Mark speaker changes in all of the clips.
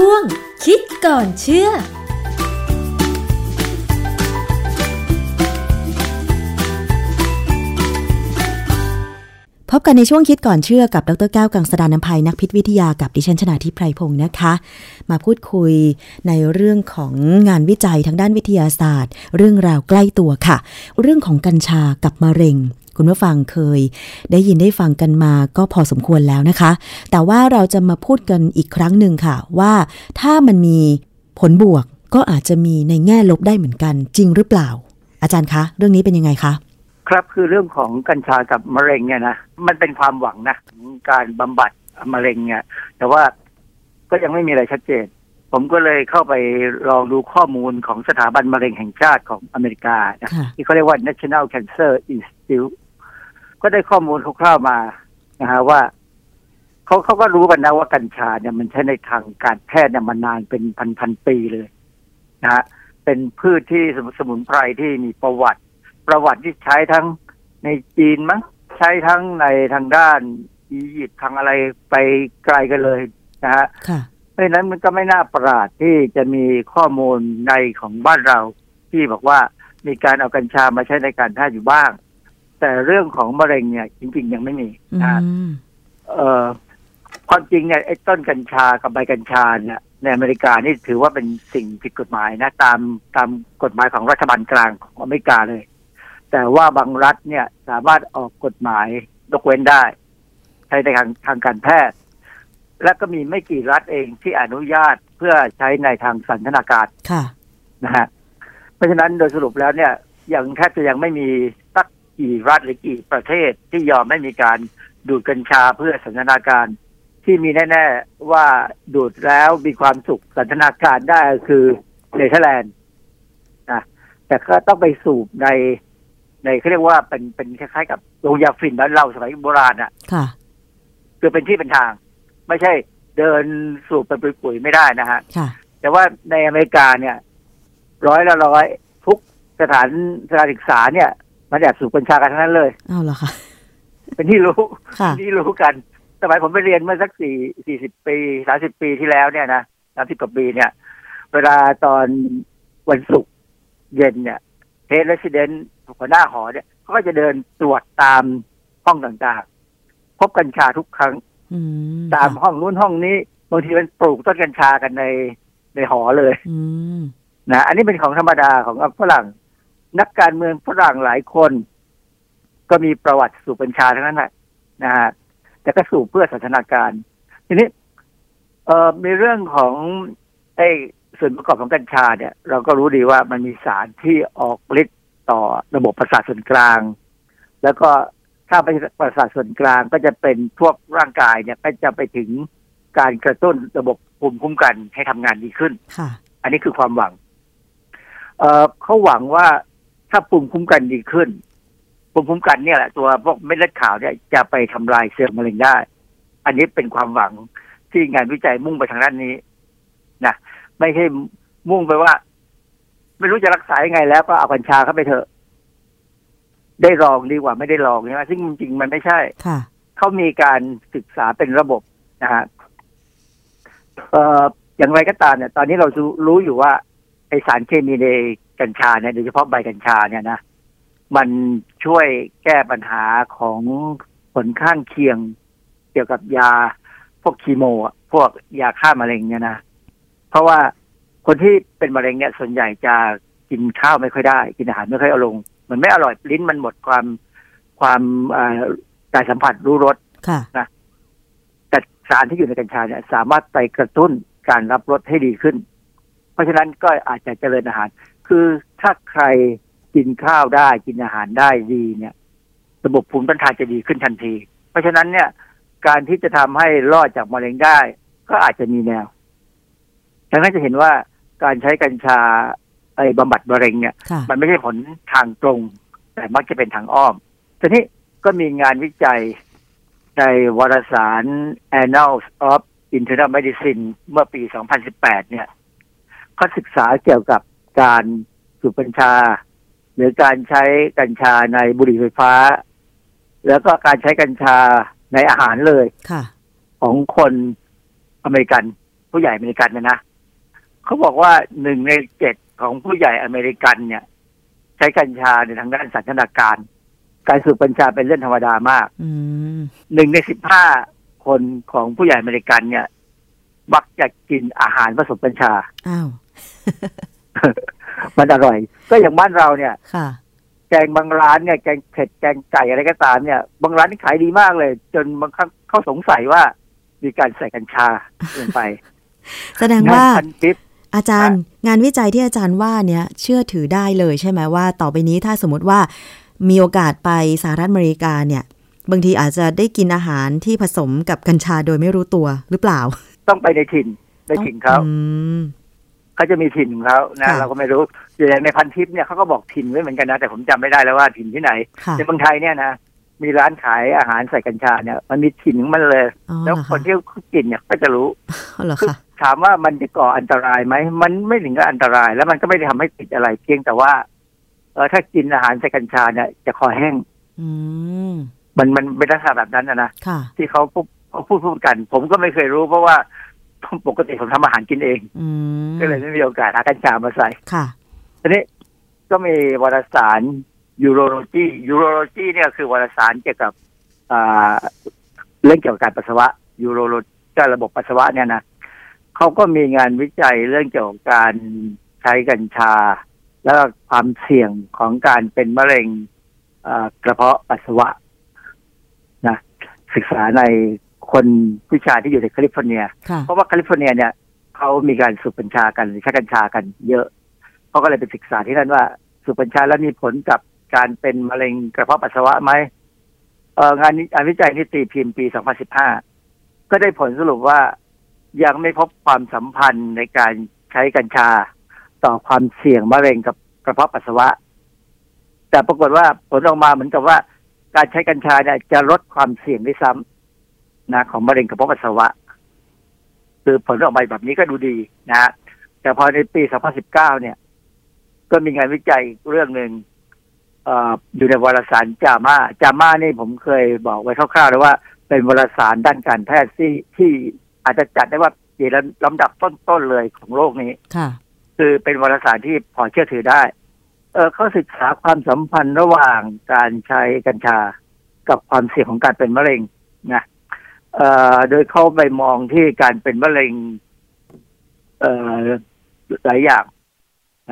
Speaker 1: ช่วง คิดก่อนเชื่อ
Speaker 2: พบกันในช่วงคิดก่อนเชื่อกับดรแก้วกังสดานนภัยนักพิษวิทยากับดิฉันชนาทิพไพรพงศ์นะคะ มาพูดคุยในเรื่องของงานวิจัยทางด้านวิทยาศาสตร์ เรื่องราวใกล้ตัวค่ะ เรื่องของกัญชากับมะเร็ง คุณผู้ฟังเคย ได้ยินได้ฟังกันมาก็พอสมควรแล้วนะคะ แต่ว่าเราจะมาพูดกันอีกครั้งหนึ่งค่ะ ว่าถ้ามันมีผลบวกก็อาจจะมีในแง่ลบได้เหมือนกัน จริงหรือเปล่า อาจารย์คะ เรื่องนี้เป็นยังไงคะ
Speaker 3: ครับคือเรื่องของกัญชากับมะเร็งเนี่ยนะมันเป็นความหวังนะของการบำบัดมะเร็งเนี่ยแต่ว่าก็ยังไม่มีอะไรชัดเจน ผมก็เลยเข้าไปลองดูข้อมูลของสถาบันมะเร็งแห่งชาติของอเมริกานะ
Speaker 2: ค่ะ
Speaker 3: ที่เขาเรียกว่า National Cancer Institute ก็ได้ข้อมูลคร่าวๆมานะฮะว่าเขาเขาก็รู้กันนะว่ากัญชาเนี่ยมันใช้ในทางการแพทย์เนี่ยมานานเป็นพันๆปีเลยนะฮะเป็นพืชที่สมุสมุนไพรที่มีประวัติ ประวัติที่ใช้ทั้งในจีนมั้งใช้ทั้งในทางด้านอียิปต์ทางอะไรไปไกลกันเลยนะฮะ
Speaker 2: ค่ะ
Speaker 3: เพราะฉะนั้นมันก็ไม่น่าประหลาดที่จะมีข้อมูลในของบ้านเราที่บอกว่ามีการเอากัญชามาใช้ในการแพทย์อยู่บ้าง แต่เรื่องของมะเร็งเนี่ย จริง ๆ ยังไม่มี
Speaker 2: อื
Speaker 3: นะฮะ
Speaker 2: ม
Speaker 3: เอ่อความจริงเนี่ยไอ้ต้นกัญชากับใบกัญชาเนี่ยในอเมริกานี่ถือว่าเป็นสิ่งผิดกฎหมายนะ ตามตามกฎหมายของรัฐบาลกลางของอเมริกาเลย แต่ว่าบางรัฐเนี่ยสามารถออกกฎหมายยกเว้นได้ใช้ในทางทางการแพทย์ และก็มีไม่กี่รัฐเองที่อนุญาตเพื่อใช้ในทางสันทนาการ
Speaker 2: ค่ะ
Speaker 3: นะฮะเพราะฉะนั้นโดยสรุปแล้วเนี่ยยังแทบจะยังไม่มีสัก กี่รัฐหรือกี่ประเทศที่ยอมไม่มีการดูดกัญชาเพื่อสันทนาการ ที่มีแน่ ๆว่าดูดแล้วมีความสุขสันทนาการได้ก็คือเนเธอร์แลนด์นะแต่ก็ต้องไปสูบในในเขาเรียกว่าเป็นเป็นคล้ายๆกับโรงยาฝิ่นบ้านเราสมัยโบราณอะ
Speaker 2: ค่ะ
Speaker 3: คือเป็นที่เป็นทาง ไม่ใช่เดินสูบเป็นปุ๋ยๆไม่ได้นะฮะ
Speaker 2: ค่ะ
Speaker 3: แต่ว่าในอเมริกาเนี่ย ร้อยละร้อยทุกสถานสถานศึกษาเนี่ย มันแอบสูบกัญชากันทั้งนั้นเลย
Speaker 2: เอาเหรอคะ
Speaker 3: เป็นที่รู้
Speaker 2: ค่ะ
Speaker 3: เป็นที่รู้กัน สมัยผมไปเรียนเมื่อสักสี่สี่สิบปีสาสิบปีที่แล้วเนี่ยนะสามสิบกว่าปีเนี่ย เวลาตอนวันศุกร์เย็นเนี่ยเฮดเรสซิเดนต์หัวหน้าหอเนี่ยเขาก็จะเดินตรวจตามห้องต่างๆ พบกัญชาทุกครั้ง
Speaker 2: อืม
Speaker 3: ตาม
Speaker 2: ค่ะ
Speaker 3: ห้องนู้นห้องนี้บางทีมันปลูกต้นกัญชากันในในหอเลย
Speaker 2: อืม
Speaker 3: นะอันนี้เป็นของธรรมดาของฝรั่ง นักการเมืองฝรั่งหลายคน ก็มีประวัติสูบกัญชาทั้งนั้นแหละนะฮะแต่ก็สูบเพื่อสันทนาการทีนี้ เอ่อมีเรื่องของไอ้ส่วนประกอบของกัญชาเนี่ย เราก็รู้ดีว่ามันมีสารที่ออกฤทธิ์ต่อระบบประสาทส่วนกลาง แล้วก็ถ้าไปประสาทส่วนกลางก็จะเป็นพวกร่างกายเนี่ยก็จะไปถึงการกระตุ้นระบบภูมิคุ้มกันให้ทำงานดีขึ้น
Speaker 2: ค่ะ
Speaker 3: อันนี้คือความหวังเอ่อเขาหวังว่า ถ้าภูมิคุ้มกันดีขึ้นภูมิคุ้มกันเนี่ยแหละตัวพวกเม็ดเลือดขาวเนี่ยจะไปทำลายเซลล์มะเร็งได้ อันนี้เป็นความหวังที่งานวิจัยมุ่งไปทางด้านนี้นะไม่ใช่มุ่งไปว่า ไม่รู้จะรักษายังไงแล้วก็เอากัญชาเข้าไปเถอะ ได้ลองดีกว่าไม่ได้ลองใช่ไหมซึ่งจริงๆมันไม่ใช่
Speaker 2: ค่ะ
Speaker 3: เขามีการศึกษาเป็นระบบนะฮะเอ่ออย่างไรก็ตามเนี่ย ตอนนี้เรารู้รู้อยู่ว่าไอสารเคมีใน กัญชาเนี่ยโดยเฉพาะใบกัญชาเนี่ยนะมันช่วยแก้ปัญหาของผลข้างเคียง เกี่ยวกับยาพวกคีโมอะพวกยาฆ่ามะเร็งเนี่ยนะเพราะว่าคนที่เป็นมะเร็งเนี่ยส่วนใหญ่จะกินข้าวไม่ค่อยได้ กินอาหารไม่ค่อยเอาลงมันไม่อร่อยลิ้นมันหมดความความเอ่อการสัมผัสรู้รส
Speaker 2: ค่ะ
Speaker 3: แต่สารที่อยู่ในกัญชาเนี่ยสามารถไปกระตุ้นการรับรสให้ดีขึ้น เพราะฉะนั้นก็อาจจะเจริญอาหาร คือถ้าใครกินข้าวได้กินอาหารได้ดีเนี่ย ระบบภูมิต้านทานจะดีขึ้นทันที เพราะฉะนั้นเนี่ย การที่จะทำให้รอดจากมะเร็งได้ ก็อาจจะมีแนวดังนั้นจะเห็นว่าการใช้กัญชาไอ้บำบัดมะเร็งเนี่ย
Speaker 2: ค่ะ
Speaker 3: มันไม่ใช่ผลทางตรง แต่มักจะเป็นทางอ้อมทีนี้ก็มีงานวิจัยในวารสาร Annals of Internal Medicine เมื่อปี 2018 เนี่ยเขาศึกษาเกี่ยวกับ การสูบกัญชา หรือการใช้กัญชาในบุหรี่ไฟฟ้า แล้วก็การใช้กัญชาในอาหารเลย
Speaker 2: ค่ะ
Speaker 3: ของคนอเมริกัน ผู้ใหญ่อเมริกันเนี่ยนะเขาบอกว่าหนึ่งในเจ็ดของผู้ใหญ่อเมริกันเนี่ย ใช้กัญชาในทางด้านสันทนาการ การสูบกัญชาเป็นเรื่องธรรมดามาก
Speaker 2: อืม
Speaker 3: หนึ่งในสิบห้าคนของผู้ใหญ่อเมริกันเนี่ยมักจะกินอาหารผสมกัญชา
Speaker 2: อ้าว
Speaker 3: มันอร่อย ก็อย่างบ้านเราเนี่ย
Speaker 2: ค่ะ
Speaker 3: แกงบางร้านเนี่ยแกงเผ็ดแกงไก่อะไรก็ตามเนี่ย บางร้านนี่ขายดีมากเลย จนบางครั้งเขาสงสัยว่า มีการใส่กัญชาลงไป
Speaker 2: แสดงว่า
Speaker 3: พันทิป
Speaker 2: อาจารย์ งานวิจัยที่อาจารย์ว่าเนี่ย เชื่อถือได้เลยใช่ไหมว่า ต่อไปนี้ถ้าสมมติว่ามีโอกาสไปสหรัฐอเมริกาเนี่ย บางทีอาจจะได้กินอาหารที่ผสมกับกัญชาโดยไม่รู้ตัวหรือเปล่า
Speaker 3: ต้องไปในถิ่นในถิ่นเขา
Speaker 2: อืม
Speaker 3: เขาจะมีถิ่นของเขานะ
Speaker 2: ค่ะ
Speaker 3: เราก็ไม่รู้อย่างในพันทิปเนี่ยเขาก็บอกถิ่นไว้เหมือนกันนะ แต่ผมจำไม่ได้แล้วว่าถิ่นที่ไหน
Speaker 2: ค่ะ
Speaker 3: ในเมืองไทยเนี่ยนะมีร้านขายอาหารใส่กัญชาเนี่ยมันมีถิ่นของมันเลย
Speaker 2: อ๋อ
Speaker 3: แล้ว
Speaker 2: เหรอ
Speaker 3: คน
Speaker 2: คะ
Speaker 3: ที่เขากินเนี่ยก็จะรู้
Speaker 2: อ๋อเหรอ
Speaker 3: คือ
Speaker 2: คะ
Speaker 3: ถามว่ามันจะก่ออันตรายไหมมันไม่ถึงกับอันตราย แล้วมันก็ไม่ได้ทำให้ติดอะไรเพียงแต่ว่า เออถ้ากินอาหารใส่กัญชาเนี่ยจะคอแห้ง
Speaker 2: อืม
Speaker 3: มันมันเป็นลักษณะแบบนั้นนะนะ
Speaker 2: ค่ะ
Speaker 3: ที่เขาพูดเขาพูดพูดกัน ผมก็ไม่เคยรู้เพราะว่า ปกติผมทำอาหารกินเอง
Speaker 2: อืม
Speaker 3: ก็เลยไม่มีโอกาสหากัญชามาใส่
Speaker 2: ค่ะ
Speaker 3: ทีนี้ก็มีวารสาร Urology Urology เนี่ยคือวารสารเกี่ยวกับอ่าเรื่องเกี่ยวกับการปัสสาวะ urology ก็ระบบปัสสาวะเนี่ยนะเขาก็มีงานวิจัยเรื่องเกี่ยวกับการใช้กัญชา แล้วก็ความเสี่ยงของการเป็นมะเร็งอ่ากระเพาะปัสสาวะนะศึกษาใน คนผู้ชายที่อยู่ในแคลิฟอร์เนีย
Speaker 2: ค่ะ
Speaker 3: เพราะว่าแคลิฟอร์เนียเนี่ยเขามีการสูบกัญชากันหรือใช้กัญชากันเยอะเขาก็เลยไปศึกษาที่นั่นว่าสูบกัญชาแล้วมีผลกับการเป็นมะเร็งกระเพาะปัสสาวะไหมเอองานนี้งานวิจัยนี้ตีพิมพ์ปี 2015 ก็ได้ผลสรุปว่ายังไม่พบความสัมพันธ์ในการใช้กัญชาต่อความเสี่ยงมะเร็งกับกระเพาะปัสสาวะ แต่ปรากฏว่าผลออกมาเหมือนกับว่า การใช้กัญชาเนี่ยจะลดความเสี่ยงด้วยซ้ำ นะของมะเร็งกระเพาะปัสสาวะ คือผลออกมาแบบนี้ก็ดูดีนะฮะแต่พอในปี 2019 เนี่ย ก็มีงานวิจัยเรื่องหนึ่งเอออยู่ในวารสารจามาจามานี่ผมเคยบอกไว้คร่าวๆแล้วว่าเป็นวารสารด้านการแพทย์ที่ที่อาจจะจัดได้ว่าอยู่ลำดับต้นๆเลยของโลกนี้
Speaker 2: ค่ะ
Speaker 3: คือเป็นวารสารที่พอเชื่อถือได้ เออเขาศึกษาความสัมพันธ์ระหว่างการใช้กัญชา กับความเสี่ยงของการเป็นมะเร็งนะเอ่อ โดยเขาไปมองที่การเป็นมะเร็งเอ่อหลายอย่าง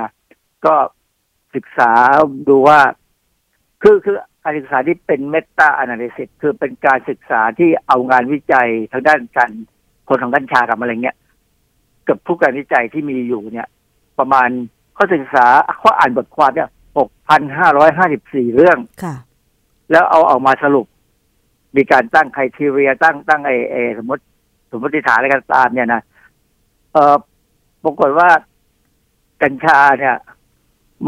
Speaker 3: นะก็ศึกษาดูว่า คือคือการศึกษาที่เป็นเมตา a อ a l y s i s คือเป็นการศึกษาที่เอางานวิจัยทางด้านการผลของกัญชากับมะเร็งเนี่ยกับผู้การวิจัยที่มีอยู่เนี่ย ประมาณเขาศึกษาเขาอ่านบทความเนี่ย6,554เรื่อง
Speaker 2: ค่ะ
Speaker 3: แล้วเอาออกมาสรุป มีการตั้งไครทีเรียตั้งตั้งไอเอสมมติสมมติฐานอะไรกันตามเนี่ยนะเออปรากฏว่ากัญชาเนี่ย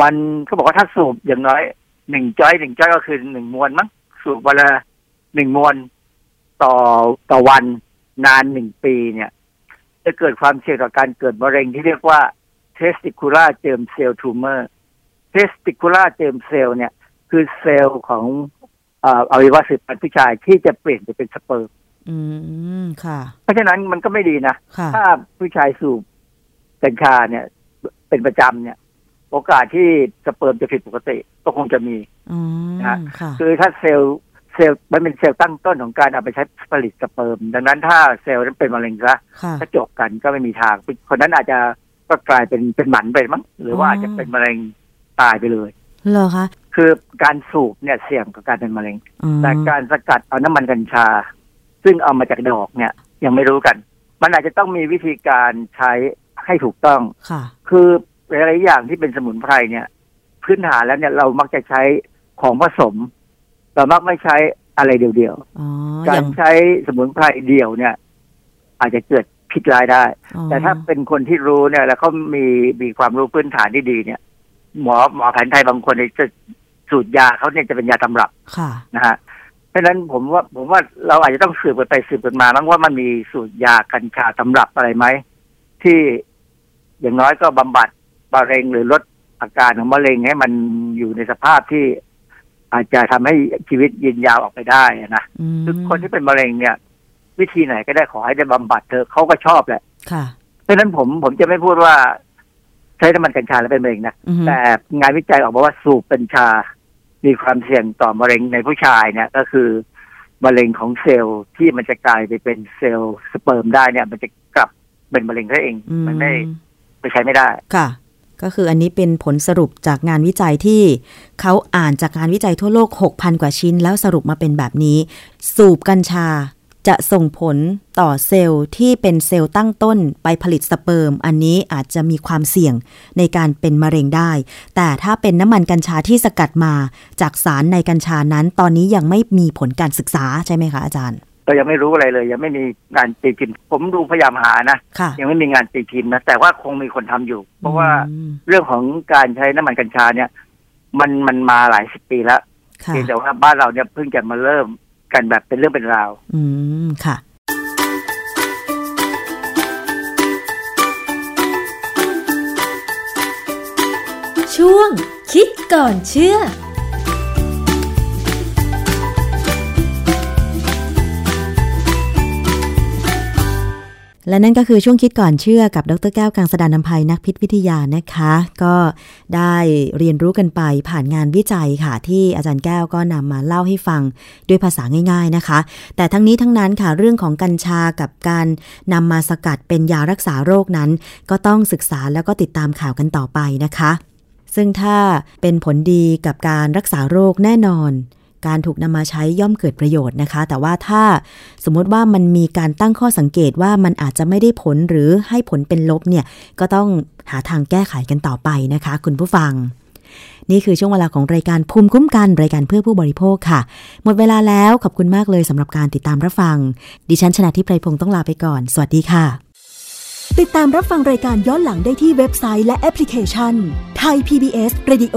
Speaker 3: มันเขาบอกว่าถ้าสูบอย่างน้อยหนึ่งจ้อยหนึ่งจ้อยก็คือหนึ่งมวนมั้งสูบวันละหนึ่งมวนต่อต่อวันนานหนึ่งปีเนี่ย จะเกิดความเสี่ยงต่อการเกิดมะเร็งที่เรียกว่า testicular germ cell tumor testicular germ cell เนี่ย คือเซลล์ของ อ่ออวัยวะสืบพันธุ์ผู้ชายที่จะเปลี่ยนไปเป็นสเปิร์ม
Speaker 2: อืมค่ะ เพ
Speaker 3: เพราะฉะนั้นมันก็ไม่ดีนะ
Speaker 2: ค่ะ
Speaker 3: ถ้าผู้ชายสูบกัญชาเนี่ย เป็นประจำเนี่ย โอกาสที่สเปิร์มจะผิดปกติก็คงจะมี
Speaker 2: อืม
Speaker 3: นะ
Speaker 2: ค่ะ
Speaker 3: คือถ้าเซลล์เซลล์มันเป็นเซลล์ตั้งต้นของการเอาไปใช้ผลิตสเปิร์ม ดังนั้นถ้าเซลล์นั้นเป็นมะเร็งซะ
Speaker 2: ค่ะ
Speaker 3: ถ้าจบกันก็ไม่มีทาง คนนั้นอาจจะก็กลายเป็นเป็นหมันไปมั้งหรือว่า
Speaker 2: อ๋ออ
Speaker 3: อาจจะเป็นมะเร็งตายไปเลย
Speaker 2: เหรอคะ
Speaker 3: คือการสูบเนี่ยเสี่ยงกับการเป็นมะเร็ง
Speaker 2: อืม
Speaker 3: แต่การสกัดเอาน้ำมันกัญชา ซึ่งเอามาจากดอกเนี่ย ยังไม่รู้กัน มันอาจจะต้องมีวิธีการใช้ให้ถูกต้อง
Speaker 2: ค่ะ
Speaker 3: คือหลายๆอย่างที่เป็นสมุนไพรเนี่ย พื้นฐานแล้วเนี่ยเรามักจะใช้ของผสมเรามักไม่ใช้อะไรเดียว
Speaker 2: อ๋อ
Speaker 3: ๆ
Speaker 2: อ
Speaker 3: การ
Speaker 2: ย่าง
Speaker 3: ใช้สมุนไพรเดียวเนี่ย อาจจะเกิดผิดร้ายได้
Speaker 2: อ๋อ
Speaker 3: แต่ถ้าเป็นคนที่รู้เนี่ย แล้วเขามีมีความรู้พื้นฐานที่ดีเนี่ย หมอหมอแผนไทยบางคนเนี่ยจะสูตรยาเขาเนี่ยจะเป็นยาตำรับ
Speaker 2: ค่ะ
Speaker 3: นะฮะเพราะฉะนั้นผมว่าผมว่าเราอาจจะต้องสืบกันไปสืบกันมาบ้างว่ามันมีสูตรยากัญชาตำรับอะไรไหมที่อย่างน้อยก็บำบัดมะเร็งหรือลดอาการของมะเร็งให้มันอยู่ในสภาพที่อาจจะทำให้ชีวิตยืนยาวออกไปได้อะนะ
Speaker 2: อืม
Speaker 3: คือคนที่เป็นมะเร็งเนี่ย วิธีไหนก็ได้ขอให้ได้บำบัดเธอะเขาก็ชอบแหละ
Speaker 2: ค่ะ
Speaker 3: เพราะฉะนั้นผมผมจะไม่พูดว่า ใช้น้ำมันกัญชาแล้วเป็นมะเร็งนะ
Speaker 2: อือฮึ
Speaker 3: แต่งานวิจัยออกมาว่าสูบกัญชา มีความเสี่ยงต่อมะเร็งในผู้ชายเนี่ยก็คือมะเร็งของเซลล์ที่มันจะกลายไปเป็นเซลล์สเปิร์มได้เนี่ย มันจะกลับเป็นมะเร็งได้เอง
Speaker 2: อื
Speaker 3: มันไม่ไปใช้ไม่ได้
Speaker 2: ค่ะ ก็คืออันนี้เป็นผลสรุปจากงานวิจัยที่เขาอ่านจากงานวิจัยทั่วโลก 6,000 กว่าชิ้น แล้วสรุปมาเป็นแบบนี้ สูบกัญชา จะส่งผลต่อเซลล์ที่เป็นเซลล์ตั้งต้นไปผลิตสเปิร์ม อันนี้อาจจะมีความเสี่ยงในการเป็นมะเร็งได้ แต่ถ้าเป็นน้ำมันกัญชาที่สกัดมาจากสารในกัญชานั้น ตอนนี้ยังไม่มีผลการศึกษาใช่ไหมคะอาจารย์
Speaker 3: เรายังไม่รู้อะไรเลย ยังไม่มีงานตีพิมพ์ผมดูพยายามหานะ
Speaker 2: ค่ะ
Speaker 3: ยังไม่มีงานตีพิมพ์นะแต่ว่าคงมีคนทำอยู่ เพราะว่า
Speaker 2: อืม
Speaker 3: เรื่องของการใช้น้ำมันกัญชาเนี่ย มันมันมาหลายสิบปีแล้ว
Speaker 2: ค่ะ
Speaker 3: เพียงแต่ว่าบ้านเราเนี่ยเพิ่งจะมาเริ่ม กันแบบเป็นเรื่องเป็นราว
Speaker 2: อืมค่ะ
Speaker 1: ช่วงคิดก่อนเชื่อ
Speaker 2: และนั่นก็คือช่วงคิดก่อนเชื่อกับดรแก้วกังสดานนภัยนักพิษวิทยานะคะ ก็ได้เรียนรู้กันไปผ่านงานวิจัยค่ะ ที่อาจารย์แก้วก็นำมาเล่าให้ฟังด้วยภาษาง่าย ๆนะคะ แต่ทั้งนี้ทั้งนั้นค่ะเรื่องของกัญชากับการนำมาสกัดเป็นยารักษาโรคนั้น ก็ต้องศึกษาแล้วก็ติดตามข่าวกันต่อไปนะคะ ซึ่งถ้าเป็นผลดีกับการรักษาโรคแน่นอน การถูกนำมาใช้ย่อมเกิดประโยชน์นะคะ แต่ว่าถ้าสมมติว่ามันมีการตั้งข้อสังเกตว่ามันอาจจะไม่ได้ผลหรือให้ผลเป็นลบเนี่ยก็ต้องหาทางแก้ไขกันต่อไปนะคะ คุณผู้ฟัง นี่คือช่วงเวลาของรายการภูมิคุ้มกันรายการเพื่อผู้บริโภคค่ะ หมดเวลาแล้วขอบคุณมากเลยสำหรับการติดตามรับฟัง ดิฉันชนะทิพไพรพงศ์ต้องลาไปก่อน สวัสดีค่ะ
Speaker 4: ติดตามรับฟังรายการย้อนหลังได้ที่เว็บไซต์และแอปพลิเคชันไทย PBS Radio